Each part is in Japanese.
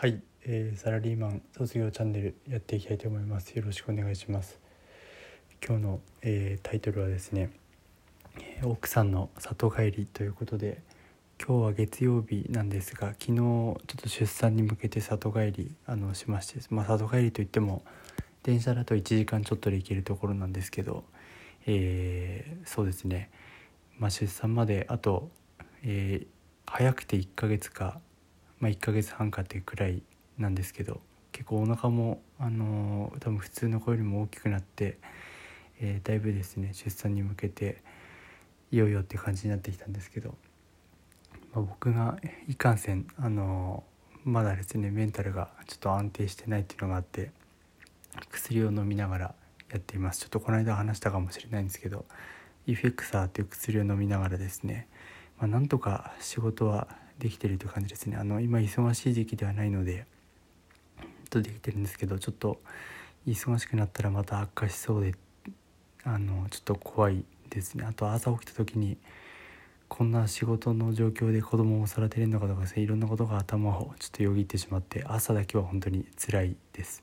はい、えー、サラリーマン卒業チャンネルやっていきたいと思います。よろしくお願いします。今日の、えー、タイトルはですね奥さんの里帰りということで今日は月曜日なんですが昨日ちょっと出産に向けて里帰りあのしましてまあ里帰りといっても電車だと1時間ちょっとで行けるところなんですけど、えー、そうですね、まあ、出産まであと、えー、早くて1ヶ月かまあ、1ヶ月半かっていうくらいなんですけど結構お腹もあのー、多分普通の子よりも大きくなって、えー、だいぶですね出産に向けていよいよっていう感じになってきたんですけど、まあ、僕がいかんせんあのー、まだですねメンタルがちょっと安定してないっていうのがあって薬を飲みながらやっています。ちょっとこの間話したかもしれないんですけどイフェクサーっていう薬を飲みながらですね、まあ、なんとか仕事はできてるという感じですね。あの今忙しい時期ではないのでとできてるんですけどちょっと忙しくなったらまた悪化しそうであのちょっと怖いですね。あと朝起きた時にこんな仕事の状況で子供を育てれるのかとかですねいろんなことが頭をちょっとよぎってしまって朝だけは本当に辛いです。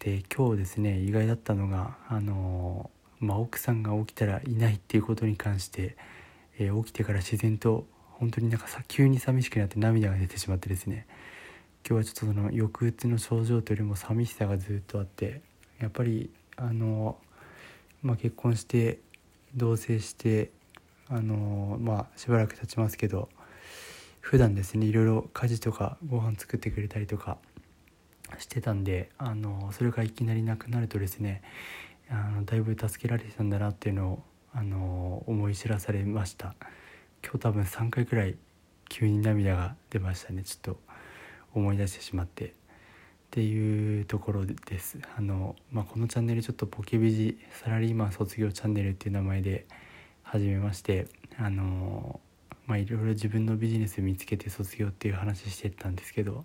で今日ですね意外だったのがあの、まあ、奥さんが起きたらいないっていうことに関して、えー、起きてから自然と本当になんかさ急に寂しくなって涙が出てしまってですね今日はちょっとその抑うつの症状というよりも寂しさがずっとあってやっぱりあの、まあ、結婚して同棲してあのまあしばらく経ちますけど普段ですねいろいろ家事とかご飯作ってくれたりとかしてたんであのそれがいきなりなくなるとですねあのだいぶ助けられてたんだなっていうのをあの思い知らされました。今日多分3回くらい急に涙が出ましたね。ちょっと思い出してしまって。っていうところです。あの、まあ、このチャンネルちょっとポケビジサラリーマン卒業チャンネルっていう名前で始めまして。あのまあいろいろ自分のビジネス見つけて卒業っていう話してたんですけど、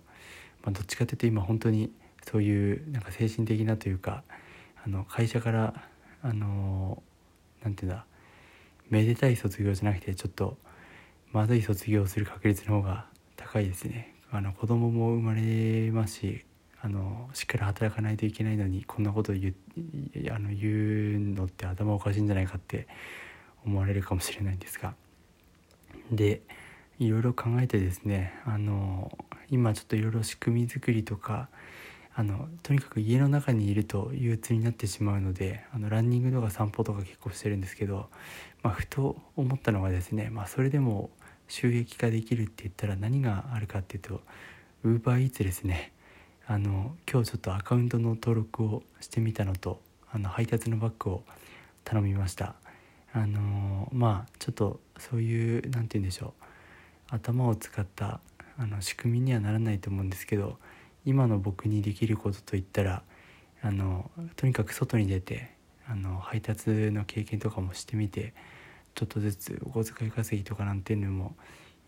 まあ、どっちかというと今本当にそういうなんか精神的なというか。あの会社からあのなんていうんだ。めでたい卒業じゃなくてちょっとまずい卒業をする確率の方が高いですね。あの子供も生まれますしあのしっかり働かないといけないのにこんなこと言うあの言うのって頭おかしいんじゃないかって思われるかもしれないんですが。でいろいろ考えてですねあの今ちょっといろいろ仕組み作りとかあのとにかく家の中にいると憂鬱になってしまうのであのランニングとか散歩とか結構してるんですけど、まあ、ふと思ったのがですね、まあ、それでも収益化できるって言ったら何があるかっていうと UberEats ですね。あの今日ちょっとアカウントの登録をしてみたのとあの配達のバッグを頼みました。あのまあちょっとそういう何て言うんでしょう頭を使ったあの仕組みにはならないと思うんですけど今の僕にできることといったらあのとにかく外に出てあの配達の経験とかもしてみてちょっとずつお小遣い稼ぎとかなんていうのも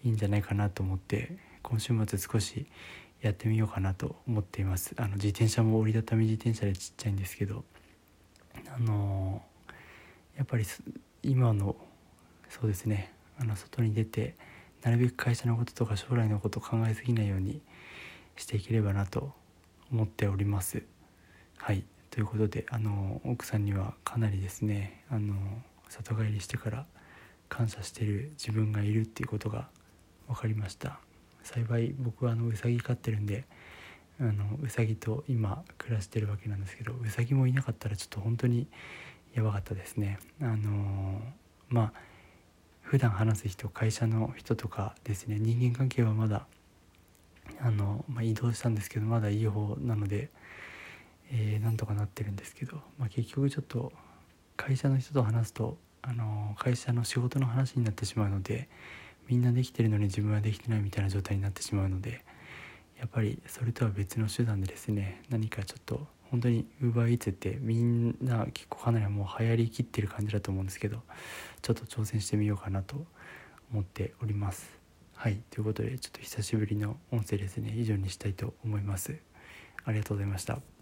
いいんじゃないかなと思って今週末少しやってみようかなと思っています。あの自転車も折りたたみ自転車でちっちゃいんですけどあのやっぱり今のそうですねあの外に出てなるべく会社のこととか将来のことを考えすぎないようにしていければなと思っております。はい。ということであの奥さんにはかなりですねあの里帰りしてから感謝してる自分がいるっていうことが分かりました。幸い僕はあのうさぎ飼ってるんであのうさぎと今暮らしてるわけなんですけどうさぎもいなかったらちょっと本当にやばかったですね。あのまあ普段話す人会社の人とかですね人間関係はまだあの、まあ、移動したんですけどまだいい方なので、えー、なんとかなってるんですけど、まあ、結局ちょっと会社の人と話すとあの会社の仕事の話になってしまうのでみんなできてるのに自分はできてないみたいな状態になってしまうのでやっぱりそれとは別の手段でですね何かちょっと本当に UberEats ってみんな結構かなりもう流行りきってる感じだと思うんですけどちょっと挑戦してみようかなと思っております。はいということでちょっと久しぶりの音声ですね以上にしたいと思います。ありがとうございました。